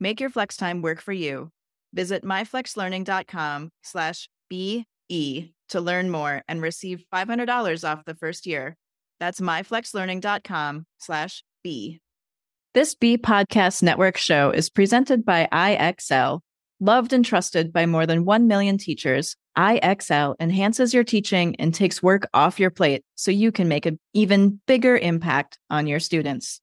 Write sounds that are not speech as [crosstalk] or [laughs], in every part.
Make your flex time work for you. Visit myflexlearning.com slash BE to learn more and receive $500 off the first year. That's myflexlearning.com slash B. This B Podcast Network show is presented by IXL. Loved and trusted by more than 1 million teachers, IXL enhances your teaching and takes work off your plate so you can make an even bigger impact on your students.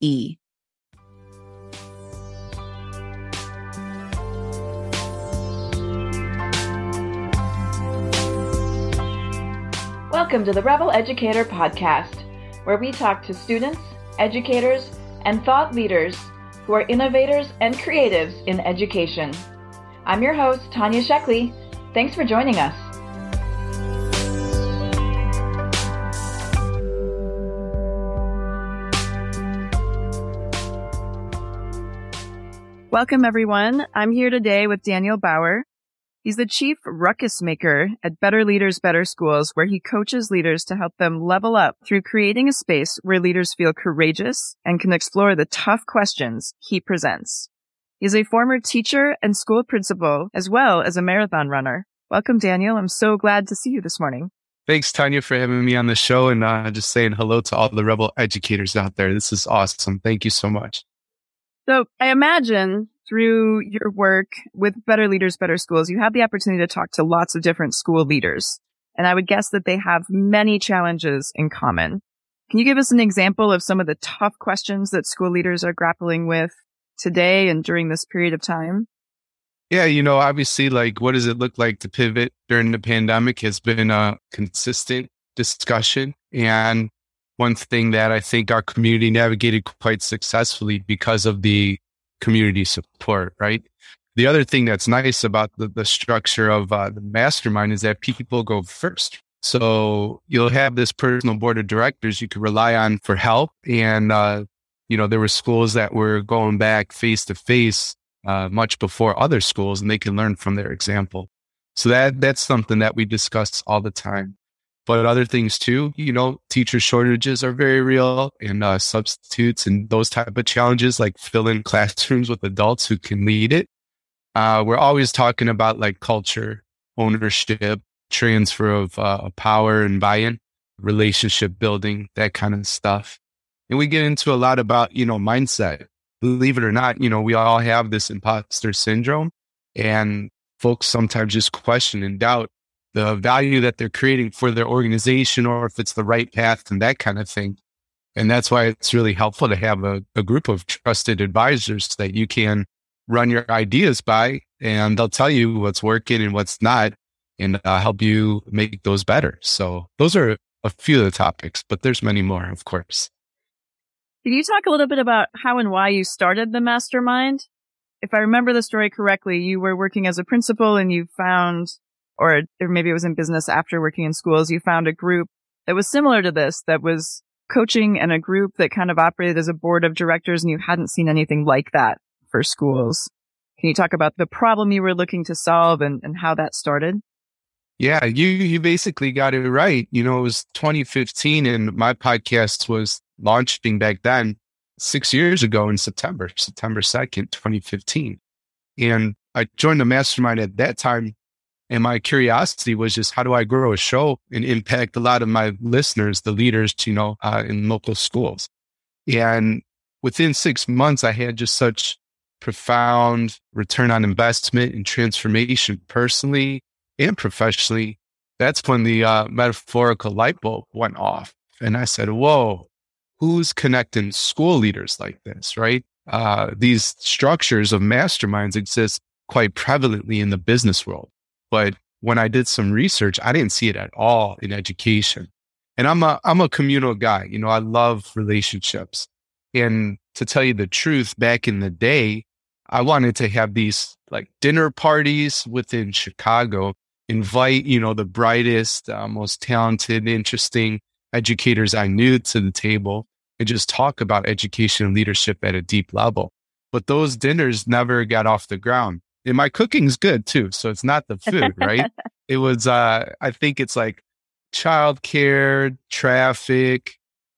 B-E. Welcome to the Rebel Educator Podcast, where we talk to students, educators, and thought leaders who are innovators and creatives in education. I'm your host, Tanya Sheckley. Thanks for joining us. Welcome, everyone. I'm here today with Daniel Bauer. He's the chief ruckus maker at Better Leaders, Better Schools, where he coaches leaders to help them level up through creating a space where leaders feel courageous and can explore the tough questions he presents. He's a former teacher and school principal, as well as a marathon runner. Welcome, Daniel. I'm so glad to see you this morning. Thanks, Tanya, for having me on the show and uh, just saying hello to all the rebel educators out there. This is awesome. Thank you so much. So I imagine through your work with Better Leaders, Better Schools, you have the opportunity to talk to lots of different school leaders. And I would guess that they have many challenges in common. Can you give us an example of some of the tough questions that school leaders are grappling with today and during this period of time? Yeah, you know, obviously, like, what does it look like to pivot during the pandemic has been a consistent discussion. And one thing that I think our community navigated quite successfully because of the community support, right? The other thing that's nice about the, the structure of uh, the mastermind is that people go first. So you'll have this personal board of directors you can rely on for help. And, uh, you know, there were schools that were going back face to face much before other schools and they can learn from their example. So that that's something that we discuss all the time but other things too. You know, teacher shortages are very real and uh, substitutes and those type of challenges, like filling classrooms with adults who can lead it. Uh, we're always talking about like culture, ownership, transfer of uh, power and buy-in, relationship building, that kind of stuff. And we get into a lot about, you know, mindset. Believe it or not, you know, we all have this imposter syndrome and folks sometimes just question and doubt the value that they're creating for their organization or if it's the right path and that kind of thing. And that's why it's really helpful to have a, a group of trusted advisors that you can run your ideas by and they'll tell you what's working and what's not and uh, help you make those better. So those are a few of the topics, but there's many more, of course. Can you talk a little bit about how and why you started the mastermind? If I remember the story correctly, you were working as a principal and you found or, or maybe it was in business after working in schools, you found a group that was similar to this, that was coaching and a group that kind of operated as a board of directors and you hadn't seen anything like that for schools. Can you talk about the problem you were looking to solve and, and how that started? Yeah, you you basically got it right. You know, it was 2015 and my podcast was launching back then, six years ago in September, September 2nd, 2015. And I joined the mastermind at that time and my curiosity was just how do I grow a show and impact a lot of my listeners, the leaders, you know, uh, in local schools. And within six months, I had just such profound return on investment and transformation personally and professionally, that's when the uh, metaphorical light bulb went off. And I said, whoa, who's connecting school leaders like this, right? Uh, these structures of masterminds exist quite prevalently in the business world. But when I did some research, I didn't see it at all in education. And I'm a, I'm a communal guy. You know, I love relationships. And to tell you the truth, back in the day, I wanted to have these like dinner parties within Chicago, invite, you know, the brightest, uh, most talented, interesting educators I knew to the table and just talk about education and leadership at a deep level. But those dinners never got off the ground. And my cooking's good too. So it's not the food, right? [laughs] it was, uh, I think it's like childcare, traffic,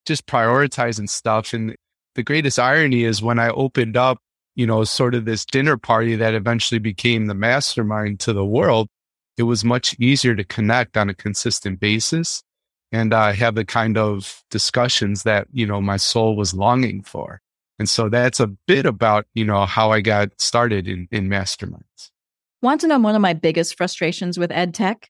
just prioritizing stuff. And the greatest irony is when I opened up, you know, sort of this dinner party that eventually became the mastermind to the world, it was much easier to connect on a consistent basis and uh, have the kind of discussions that, you know, my soul was longing for. And so that's a bit about, you know, how I got started in, in masterminds. Want to know one of my biggest frustrations with ed tech?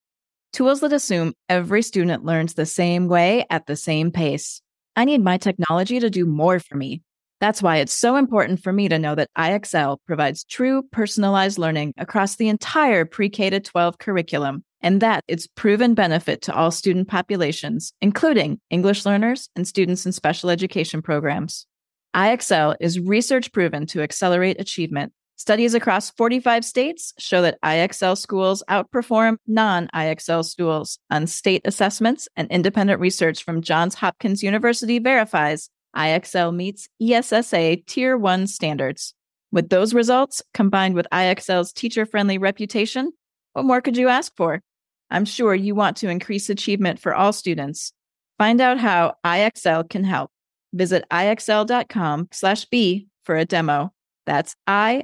Tools that assume every student learns the same way at the same pace. I need my technology to do more for me. That's why it's so important for me to know that IXL provides true personalized learning across the entire pre K to 12 curriculum and that its proven benefit to all student populations, including English learners and students in special education programs. IXL is research proven to accelerate achievement. Studies across 45 states show that IXL schools outperform non IXL schools on state assessments, and independent research from Johns Hopkins University verifies IXL meets ESSA Tier 1 standards. With those results, combined with IXL's teacher friendly reputation, what more could you ask for? I'm sure you want to increase achievement for all students. Find out how IXL can help. Visit ixl.com slash B for a demo. That's ixl.com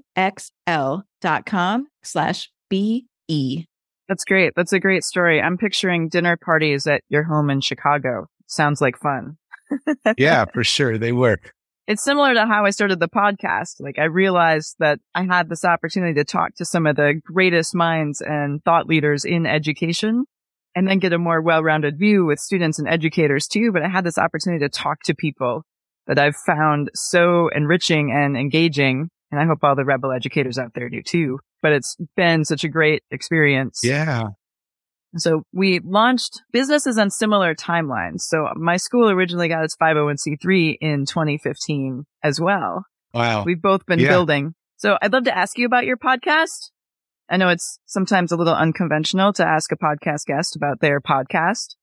slash B-E. That's great. That's a great story. I'm picturing dinner parties at your home in Chicago. Sounds like fun. [laughs] yeah, for sure. They work it's similar to how I started the podcast. Like I realized that I had this opportunity to talk to some of the greatest minds and thought leaders in education and then get a more well-rounded view with students and educators too. But I had this opportunity to talk to people that I've found so enriching and engaging. And I hope all the rebel educators out there do too. But it's been such a great experience. Yeah. So we launched businesses on similar timelines. So my school originally got its 501c3 in 2015 as well. Wow. We've both been yeah. building. So I'd love to ask you about your podcast. I know it's sometimes a little unconventional to ask a podcast guest about their podcast,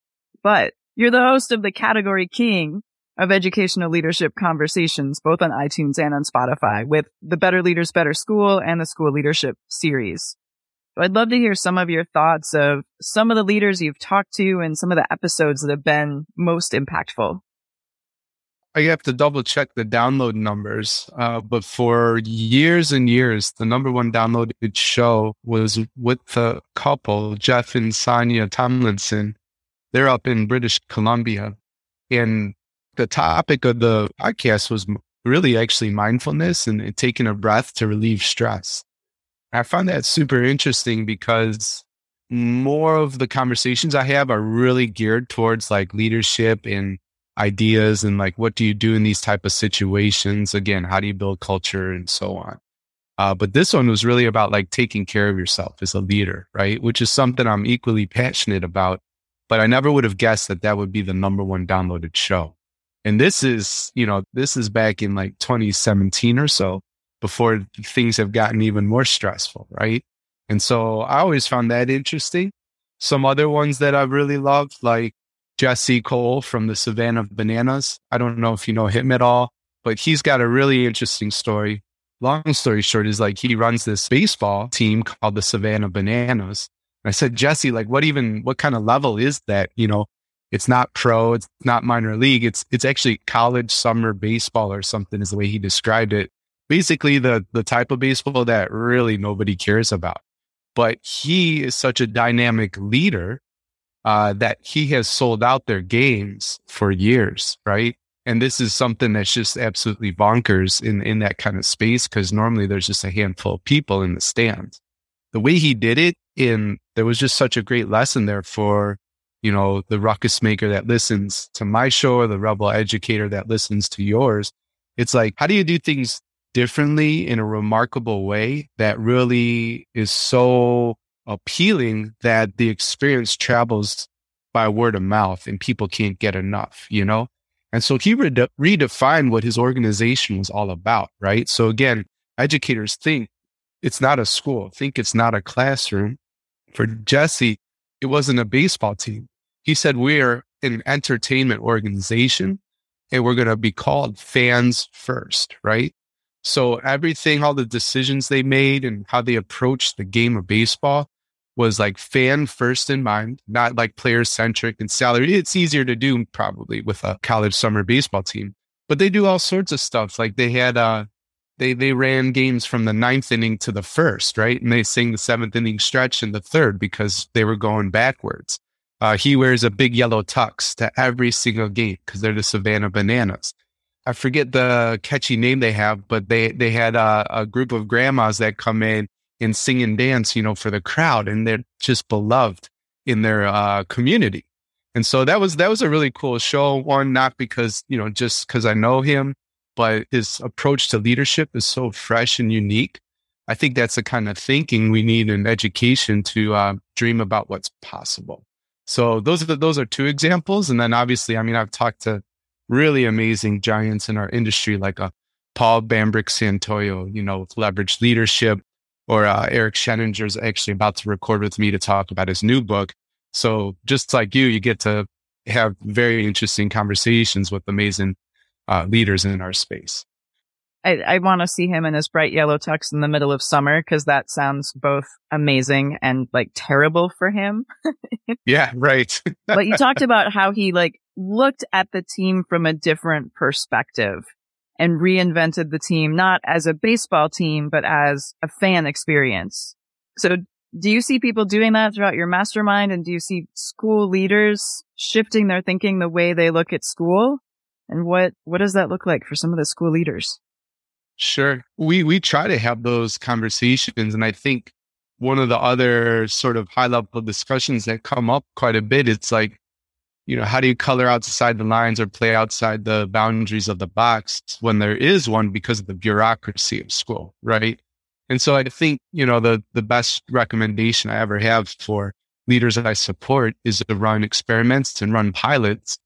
but you're the host of the category king of educational leadership conversations, both on iTunes and on Spotify with the Better Leaders, Better School and the School Leadership series. So I'd love to hear some of your thoughts of some of the leaders you've talked to and some of the episodes that have been most impactful. I have to double check the download numbers, uh, but for years and years, the number one downloaded show was with the couple, Jeff and Sonia Tomlinson. They're up in British Columbia. And the topic of the podcast was really actually mindfulness and taking a breath to relieve stress. I find that super interesting because more of the conversations I have are really geared towards like leadership and ideas and like what do you do in these type of situations again how do you build culture and so on uh, but this one was really about like taking care of yourself as a leader right which is something i'm equally passionate about but i never would have guessed that that would be the number one downloaded show and this is you know this is back in like 2017 or so before things have gotten even more stressful, right? And so I always found that interesting. Some other ones that I've really loved, like Jesse Cole from the Savannah Bananas. I don't know if you know him at all, but he's got a really interesting story. Long story short is like he runs this baseball team called the Savannah Bananas. And I said, Jesse, like what even, what kind of level is that? You know, it's not pro, it's not minor league. It's, it's actually college summer baseball or something is the way he described it basically the the type of baseball that really nobody cares about. But he is such a dynamic leader uh, that he has sold out their games for years, right? And this is something that's just absolutely bonkers in, in that kind of space because normally there's just a handful of people in the stands. The way he did it in, there was just such a great lesson there for, you know, the ruckus maker that listens to my show or the rebel educator that listens to yours. It's like, how do you do things differently in a remarkable way that really is so appealing that the experience travels by word of mouth and people can't get enough, you know? And so he rede- redefined what his organization was all about, right? So again, educators think it's not a school, think it's not a classroom. For Jesse, it wasn't a baseball team. He said, we're an entertainment organization and we're going to be called fans first, right? So everything, all the decisions they made and how they approached the game of baseball was like fan first in mind, not like player centric and salary. It's easier to do probably with a college summer baseball team, but they do all sorts of stuff. Like they had, uh, they, they ran games from the ninth inning to the first, right? And they sing the seventh inning stretch in the third because they were going backwards. Uh, he wears a big yellow tux to every single game because they're the Savannah Bananas. I forget the catchy name they have, but they, they had a, a group of grandmas that come in and sing and dance, you know, for the crowd. And they're just beloved in their uh, community. And so that was, that was a really cool show. One, not because, you know, just because I know him, but his approach to leadership is so fresh and unique. I think that's the kind of thinking we need in education to uh, dream about what's possible. So those are the, those are two examples. And then obviously, I mean, I've talked to really amazing giants in our industry, like a uh, Paul Bambrick Santoyo, you know, leverage leadership, or uh, Eric Sheninger is actually about to record with me to talk about his new book. So just like you, you get to have very interesting conversations with amazing uh, leaders in our space. I, I want to see him in his bright yellow tux in the middle of summer because that sounds both amazing and like terrible for him. [laughs] yeah, right. but you talked [laughs] about how he like looked at the team from a different perspective and reinvented the team, not as a baseball team, but as a fan experience. So do you see people doing that throughout your mastermind? And do you see school leaders shifting their thinking the way they look at school? And what, what does that look like for some of the school leaders? Sure. We, we try to have those conversations. And I think one of the other sort of high level discussions that come up quite a bit, it's like, you know, how do you color outside the lines or play outside the boundaries of the box when there is one because of the bureaucracy of school, right? And so I think, you know, the, the best recommendation I ever have for leaders that I support is to run experiments and run pilots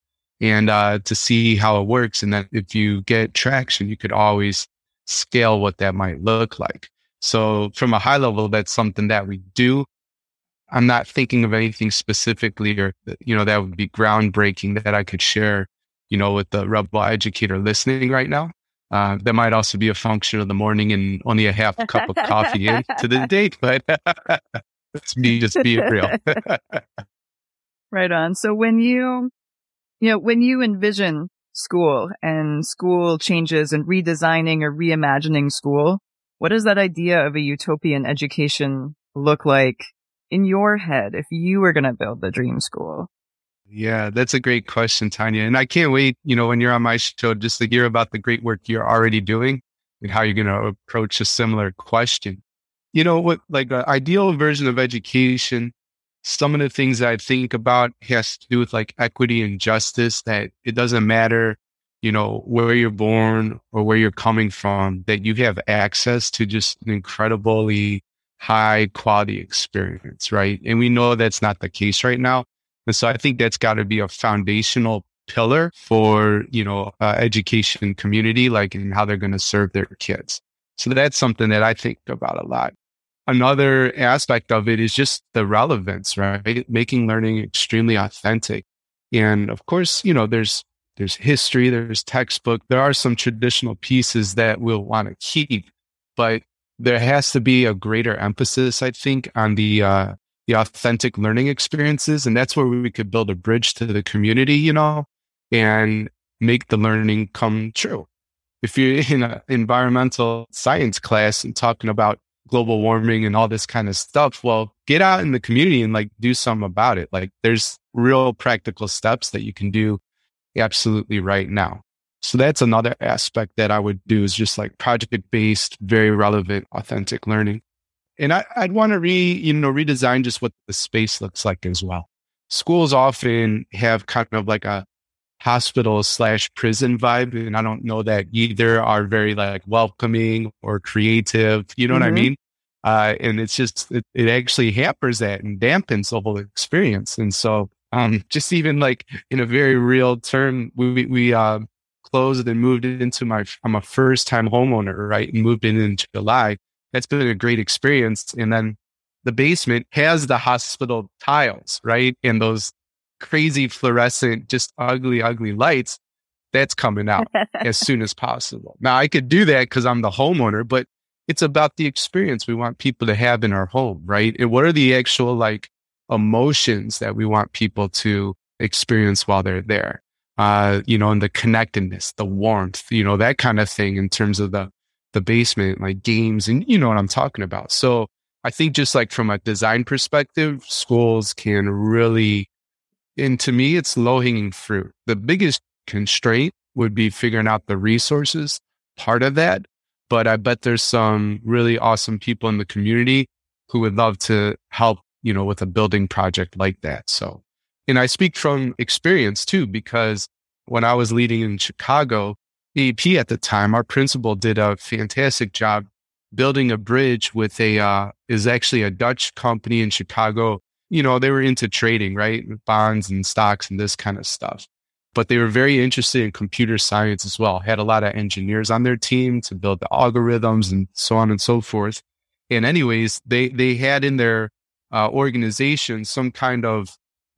and uh, to see how it works. And that if you get traction, you could always scale what that might look like. So from a high level, that's something that we do. I'm not thinking of anything specifically or, you know, that would be groundbreaking that I could share, you know, with the rebel educator listening right now. Uh, that might also be a function of the morning and only a half cup of coffee into the [laughs] date, but [laughs] it's me just being real. [laughs] right on. So when you, you know, when you envision school and school changes and redesigning or reimagining school, what does that idea of a utopian education look like in your head if you were going to build the dream school? Yeah, that's a great question, Tanya. And I can't wait, you know, when you're on my show, just to hear about the great work you're already doing and how you're going to approach a similar question. You know, what like an ideal version of education, some of the things I think about has to do with like equity and justice, that it doesn't matter, you know, where you're born or where you're coming from, that you have access to just an incredibly high quality experience, right? And we know that's not the case right now. And so I think that's got to be a foundational pillar for, you know, uh, education community, like in how they're going to serve their kids. So that's something that I think about a lot. Another aspect of it is just the relevance, right? Making learning extremely authentic. And of course, you know, there's, there's history, there's textbook. There are some traditional pieces that we'll want to keep, but there has to be a greater emphasis, I think, on the uh, the authentic learning experiences, and that's where we could build a bridge to the community, you know, and make the learning come true. If you're [laughs] in an environmental science class and talking about global warming and all this kind of stuff, well, get out in the community and like do something about it. Like there's real practical steps that you can do absolutely right now. So that's another aspect that I would do is just like project based, very relevant, authentic learning. And I, would want to re, you know, redesign just what the space looks like as well. Schools often have kind of like a hospital slash prison vibe. And I don't know that either are very like welcoming or creative. You know mm-hmm. what I mm-hmm. mean? Uh, and it's just, it, it, actually hampers that and dampens the whole experience. And so, um, just even like in a very real term, we, we, uh, closed and moved into my, I'm a first time homeowner, right? And moved in in July. That's been a great experience. And then the basement has the hospital tiles, right? And those crazy fluorescent, just ugly, ugly lights. That's coming out as [laughs] soon as possible. Now I could do that because I'm the homeowner, but it's about the experience we want people to have in our home, right? And what are the actual like emotions that we want people to experience while they're there? Uh, you know, and the connectedness, the warmth, you know, that kind of thing in terms of the, the basement, like games and you know what I'm talking about. So I think just like from a design perspective, schools can really, and to me, it's low hanging fruit. The biggest constraint would be figuring out the resources part of that. But I bet there's some really awesome people in the community who would love to help, you know, with a building project like that. So, and I speak from experience too, because when I was leading in Chicago, AEP at the time, our principal did a fantastic job building a bridge with a, uh, is actually a Dutch company in Chicago. You know, they were into trading, right? Bonds and stocks and this kind of stuff but they were very interested in computer science as well. Had a lot of engineers on their team to build the algorithms and so on and so forth. And anyways, they they had in their uh, organization some kind of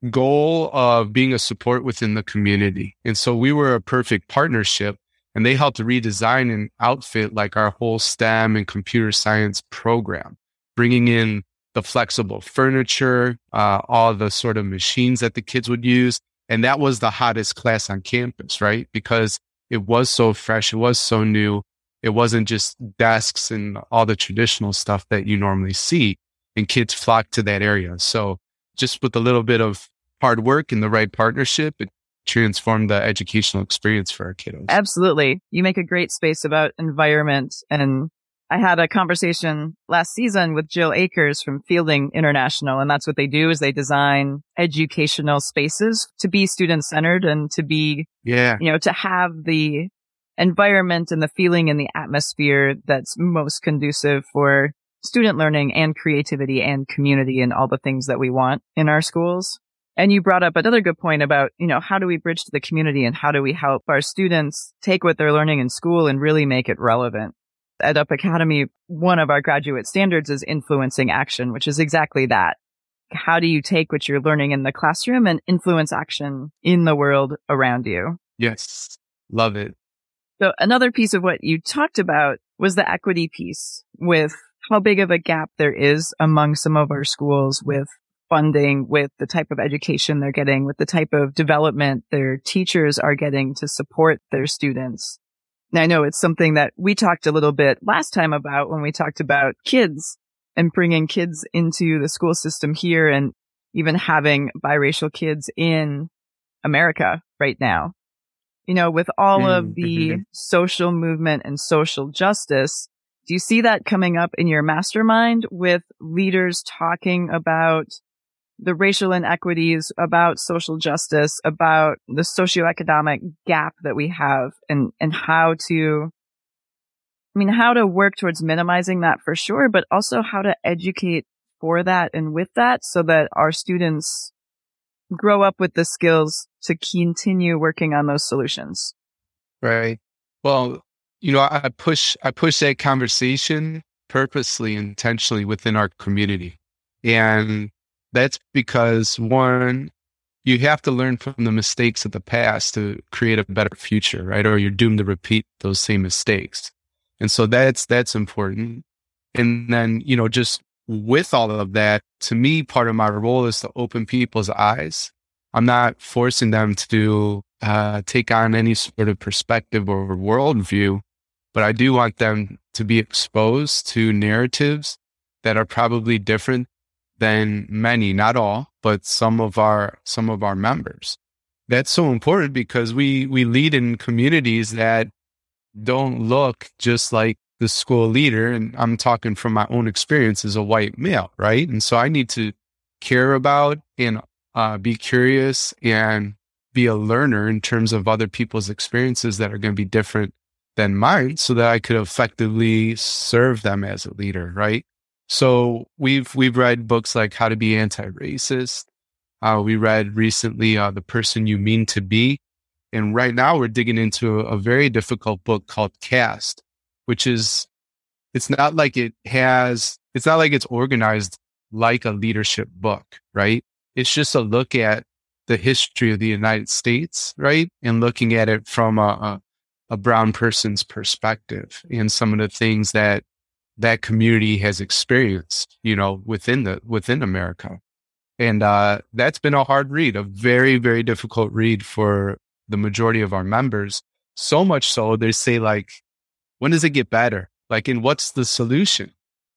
goal of being a support within the community. And so we were a perfect partnership and they helped redesign and outfit like our whole STEM and computer science program, bringing in the flexible furniture, uh, all the sort of machines that the kids would use, and that was the hottest class on campus, right? Because it was so fresh. It was so new. It wasn't just desks and all the traditional stuff that you normally see and kids flocked to that area. So just with a little bit of hard work and the right partnership, it transformed the educational experience for our kiddos. Absolutely. You make a great space about environment and I had a conversation last season with Jill Akers from Fielding International, and that's what they do is they design educational spaces to be student centered and to be, yeah, you know, to have the environment and the feeling and the atmosphere that's most conducive for student learning and creativity and community and all the things that we want in our schools. And you brought up another good point about, you know, how do we bridge to the community and how do we help our students take what they're learning in school and really make it relevant? at Up Academy, one of our graduate standards is influencing action, which is exactly that. How do you take what you're learning in the classroom and influence action in the world around you? Yes. Love it. So another piece of what you talked about was the equity piece with how big of a gap there is among some of our schools with funding, with the type of education they're getting, with the type of development their teachers are getting to support their students. And I know it's something that we talked a little bit last time about when we talked about kids and bringing kids into the school system here and even having biracial kids in America right now. You know, with all mm, of the mm-hmm. social movement and social justice, do you see that coming up in your mastermind with leaders talking about the racial inequities, about social justice, about the socioeconomic gap that we have and, and how to, I mean, how to work towards minimizing that for sure, but also how to educate for that and with that so that our students grow up with the skills to continue working on those solutions. Right. Well, you know, I push, I push that conversation purposely, intentionally within our community. And that's because one, you have to learn from the mistakes of the past to create a better future, right? Or you're doomed to repeat those same mistakes. And so that's, that's important. And then, you know, just with all of that, to me, part of my role is to open people's eyes. I'm not forcing them to uh, take on any sort of perspective or worldview, but I do want them to be exposed to narratives that are probably different than many, not all, but some of our some of our members. that's so important because we we lead in communities that don't look just like the school leader. And i'm talking from my own experience as a white male right? And so i need to care about and uh, be curious and be a learner in terms of other people's experiences that are going to be different than mine so that i could effectively serve them as a leader right so we've we've read books like how to be anti-racist uh, we read recently uh, the person you mean to be and right now we're digging into a, a very difficult book called Caste, which is, it's not like it has, it's not like it's organized like a leadership book, right? It's just a look at the history of the United States, right? And looking at it from a, a, a brown person's perspective and some of the things that that community has experienced, you know, within the, within America. And, uh, that's been a hard read, a very, very difficult read for the majority of our members. So much so they say like, when does it get better? Like, and what's the solution?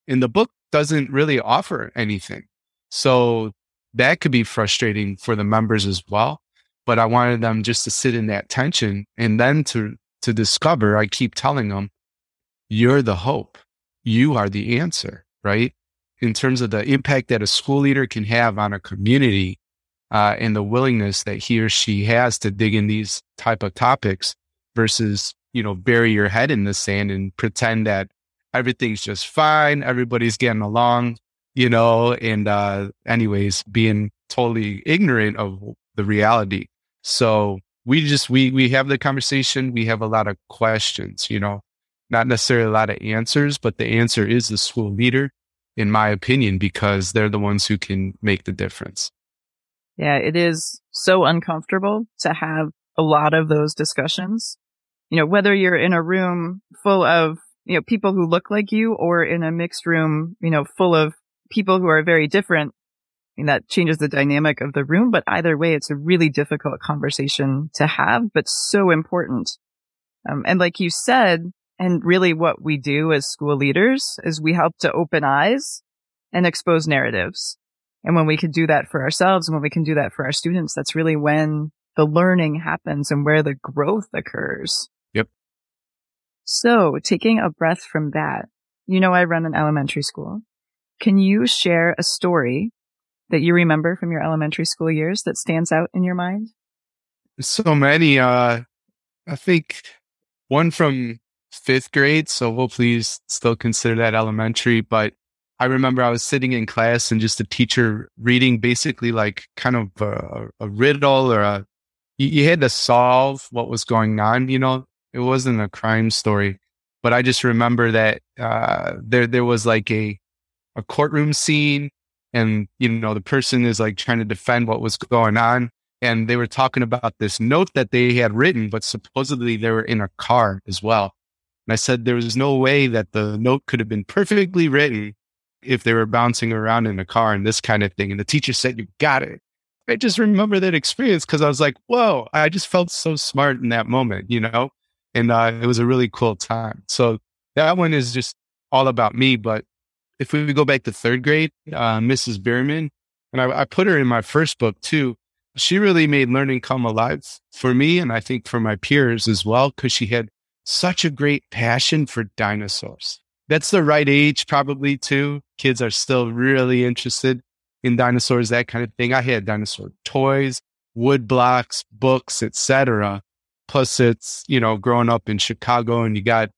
And the book doesn't really offer anything. So that could be frustrating for the members as well. But I wanted them just to sit in that tension and then to, to discover, I keep telling them, you're the hope. You are the answer, right? In terms of the impact that a school leader can have on a community, uh, and the willingness that he or she has to dig in these type of topics versus you know bury your head in the sand and pretend that everything's just fine everybody's getting along you know and uh anyways being totally ignorant of the reality so we just we we have the conversation we have a lot of questions you know not necessarily a lot of answers but the answer is the school leader in my opinion because they're the ones who can make the difference yeah, it is so uncomfortable to have a lot of those discussions. You know, whether you're in a room full of, you know, people who look like you or in a mixed room, you know, full of people who are very different, mean, that changes the dynamic of the room. But either way, it's a really difficult conversation to have, but so important. Um, and like you said, and really what we do as school leaders is we help to open eyes and expose narratives. And when we can do that for ourselves and when we can do that for our students, that's really when the learning happens and where the growth occurs. Yep. So taking a breath from that, you know, I run an elementary school. Can you share a story that you remember from your elementary school years that stands out in your mind? So many. Uh, I think one from fifth grade. So we'll please still consider that elementary, but I remember I was sitting in class and just a teacher reading basically like kind of a, a riddle or a, you, you, had to solve what was going on. You know, it wasn't a crime story, but I just remember that, uh, there, there was like a, a courtroom scene and, you know, the person is like trying to defend what was going on. And they were talking about this note that they had written, but supposedly they were in a car as well. And I said, there was no way that the note could have been perfectly written if they were bouncing around in a car and this kind of thing. And the teacher said, You got it. I just remember that experience because I was like, Whoa, I just felt so smart in that moment, you know? And uh, it was a really cool time. So that one is just all about me. But if we go back to third grade, uh, Mrs. Bierman, and I, I put her in my first book too. She really made learning come alive for me. And I think for my peers as well, because she had such a great passion for dinosaurs that's the right age probably too. Kids are still really interested in dinosaurs, that kind of thing. I had dinosaur toys, wood blocks, books, etc. Plus it's, you know, growing up in Chicago and you got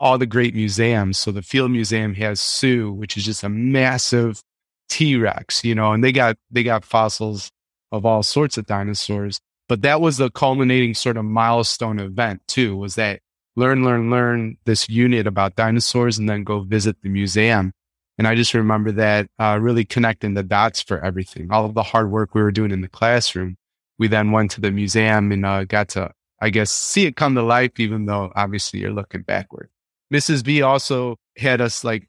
all the great museums. So the Field Museum has Sue, which is just a massive T-Rex, you know, and they got they got fossils of all sorts of dinosaurs. But that was the culminating sort of milestone event too, was that learn, learn, learn this unit about dinosaurs and then go visit the museum. And I just remember that uh, really connecting the dots for everything. All of the hard work we were doing in the classroom. We then went to the museum and uh, got to, I guess, see it come to life, even though obviously you're looking backward. Mrs. B also had us like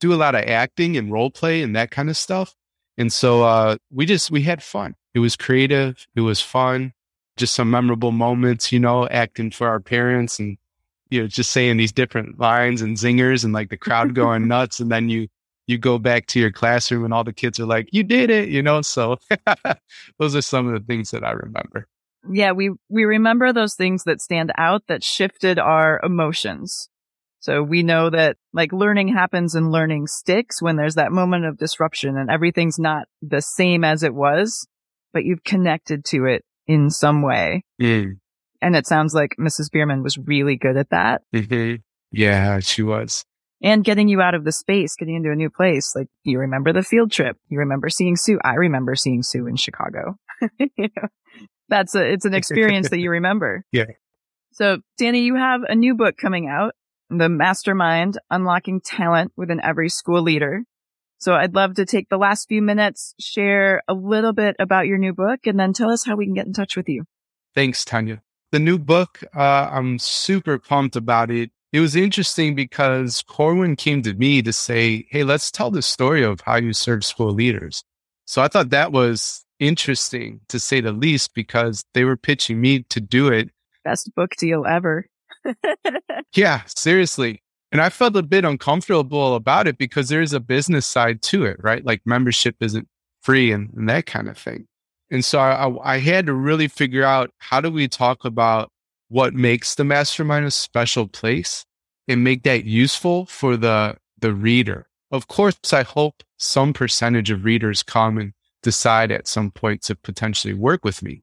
do a lot of acting and role play and that kind of stuff. And so uh, we just, we had fun. It was creative. It was fun. Just some memorable moments, you know, acting for our parents and you know, just saying these different lines and zingers and like the crowd [laughs] going nuts. And then you, you go back to your classroom and all the kids are like, you did it, you know? So [laughs] those are some of the things that I remember. Yeah, we, we remember those things that stand out that shifted our emotions. So we know that like learning happens and learning sticks when there's that moment of disruption and everything's not the same as it was, but you've connected to it in some way. Mm. And it sounds like Mrs. Bierman was really good at that. Mm-hmm. Yeah, she was. And getting you out of the space, getting into a new place. Like you remember the field trip. You remember seeing Sue. I remember seeing Sue in Chicago. [laughs] you know, that's a, it's an [laughs] experience that you remember. Yeah. So Danny, you have a new book coming out, The Mastermind, Unlocking Talent Within Every School Leader. So I'd love to take the last few minutes, share a little bit about your new book, and then tell us how we can get in touch with you. Thanks, Tanya. The new book, uh, I'm super pumped about it. It was interesting because Corwin came to me to say, Hey, let's tell the story of how you serve school leaders. So I thought that was interesting to say the least because they were pitching me to do it. Best book deal ever. [laughs] yeah, seriously. And I felt a bit uncomfortable about it because there's a business side to it, right? Like membership isn't free and, and that kind of thing. And so I, I had to really figure out how do we talk about what makes the mastermind a special place and make that useful for the, the reader. Of course, I hope some percentage of readers come and decide at some point to potentially work with me.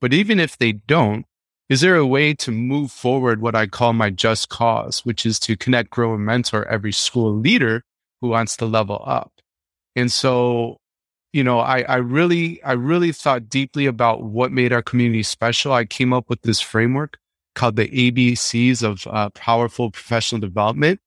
But even if they don't, is there a way to move forward what I call my just cause, which is to connect, grow, and mentor every school leader who wants to level up? And so, you know, I, I really, I really thought deeply about what made our community special. I came up with this framework called the ABCs of uh, powerful professional development.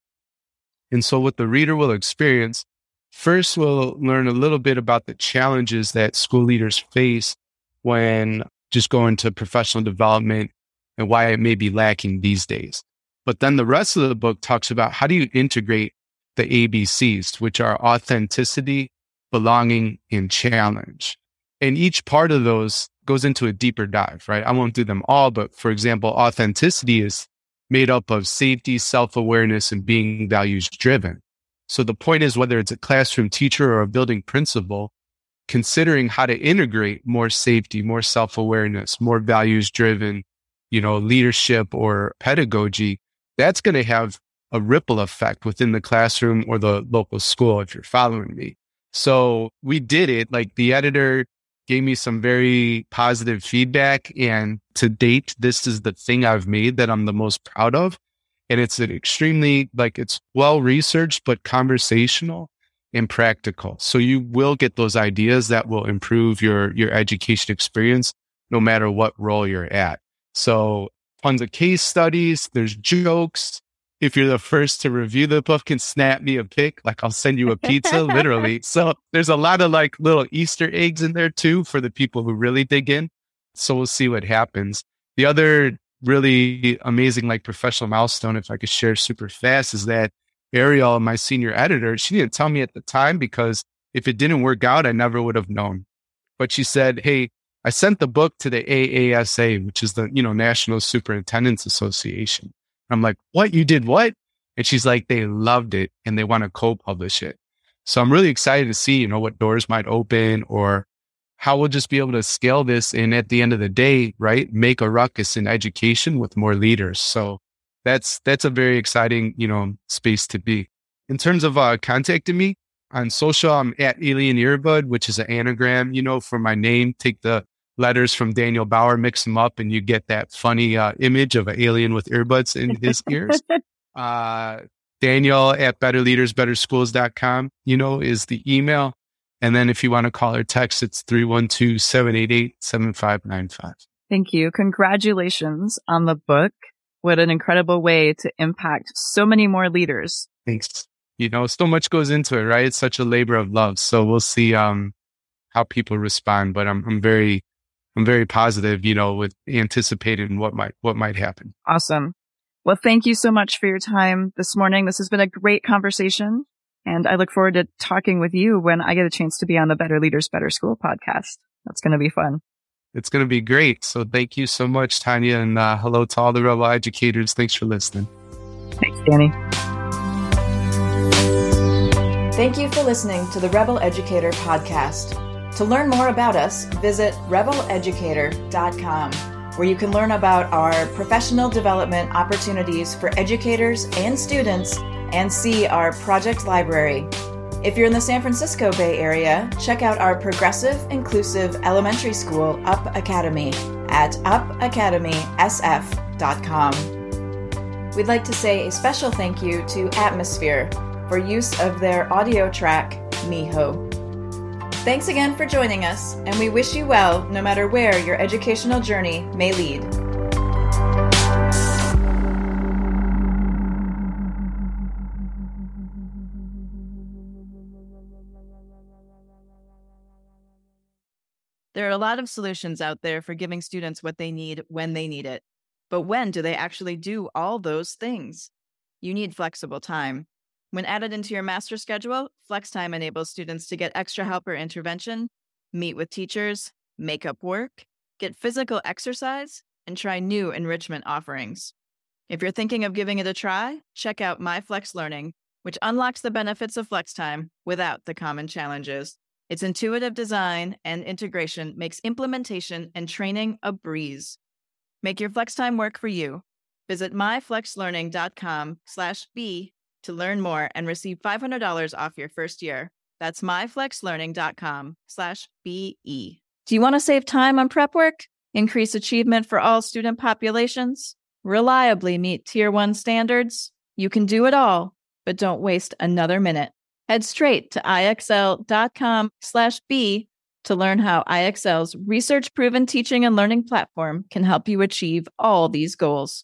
And so what the reader will experience, first we'll learn a little bit about the challenges that school leaders face when just going to professional development and why it may be lacking these days. But then the rest of the book talks about how do you integrate the ABCs, which are authenticity, belonging, and challenge. And each part of those goes into a deeper dive, right? I won't do them all, but for example, authenticity is made up of safety, self awareness, and being values driven. So the point is, whether it's a classroom teacher or a building principal, considering how to integrate more safety, more self awareness, more values driven, you know, leadership or pedagogy, that's going to have a ripple effect within the classroom or the local school, if you're following me. So we did it. Like the editor gave me some very positive feedback. And to date, this is the thing I've made that I'm the most proud of. And it's an extremely, like, it's well researched, but conversational and practical. So you will get those ideas that will improve your, your education experience no matter what role you're at. So tons of case studies. There's jokes if you're the first to review the book and snap me a pic, like I'll send you a pizza, literally. [laughs] So there's a lot of like little Easter eggs in there too for the people who really dig in. So we'll see what happens. The other really amazing, like professional milestone, if I could share super fast, is that Ariel, my senior editor, she didn't tell me at the time because if it didn't work out, I never would have known. But she said, Hey, I sent the book to the AASA, which is the, you know, National Superintendents Association. I'm like, what? You did what? And she's like, they loved it and they want to co-publish it. So I'm really excited to see, you know, what doors might open or how we'll just be able to scale this. And at the end of the day, right, make a ruckus in education with more leaders. So that's, that's a very exciting, you know, space to be. In terms of uh, contacting me on social, I'm at Alien Earbud, which is an anagram, you know, for my name. Take the letters from Daniel Bauer, mix them up, and you get that funny uh, image of an alien with earbuds in his ears. [laughs] Uh, Daniel at betterleadersbetterschools.com, you know, is the email. And then if you want to call or text, it's 312 788 7595. Thank you. Congratulations on the book. What an incredible way to impact so many more leaders. Thanks. You know, so much goes into it, right? It's such a labor of love. So we'll see um, how people respond, but I'm, I'm very I'm very positive, you know, with anticipating what might what might happen. Awesome. Well, thank you so much for your time this morning. This has been a great conversation. And I look forward to talking with you when I get a chance to be on the Better Leaders, Better School podcast. That's going to be fun. It's going to be great. So thank you so much, Tanya. And uh, hello to all the Rebel educators. Thanks for listening. Thanks, Danny. Thank you for listening to the Rebel Educator podcast. To learn more about us, visit rebeleducator.com. where you can learn about our professional development opportunities for educators and students and see our project library. If you're in the San Francisco Bay Area, check out our progressive, inclusive elementary school, Up Academy, at upacademysf.com. We'd like to say a special thank you to Atmosphere for use of their audio track, Miho. Thanks again for joining us, and we wish you well no matter where your educational journey may lead. There are a lot of solutions out there for giving students what they need when they need it. But when do they actually do all those things? You need flexible time. When added into your master schedule, flex time enables students to get extra help or intervention, meet with teachers, make up work, get physical exercise, and try new enrichment offerings. If you're thinking of giving it a try, check out MyFlex Learning, which unlocks the benefits of flex time without the common challenges. Its intuitive design and integration makes implementation and training a breeze. Make your flex time work for you. Visit myflexlearning.com slash B to learn more and receive $500 off your first year. That's myflexlearning.com slash BE. Do you want to save time on prep work? Increase achievement for all student populations? Reliably meet Tier 1 standards? You can do it all, but don't waste another minute. Head straight to ixl.com slash B to learn how IXL's research proven teaching and learning platform can help you achieve all these goals.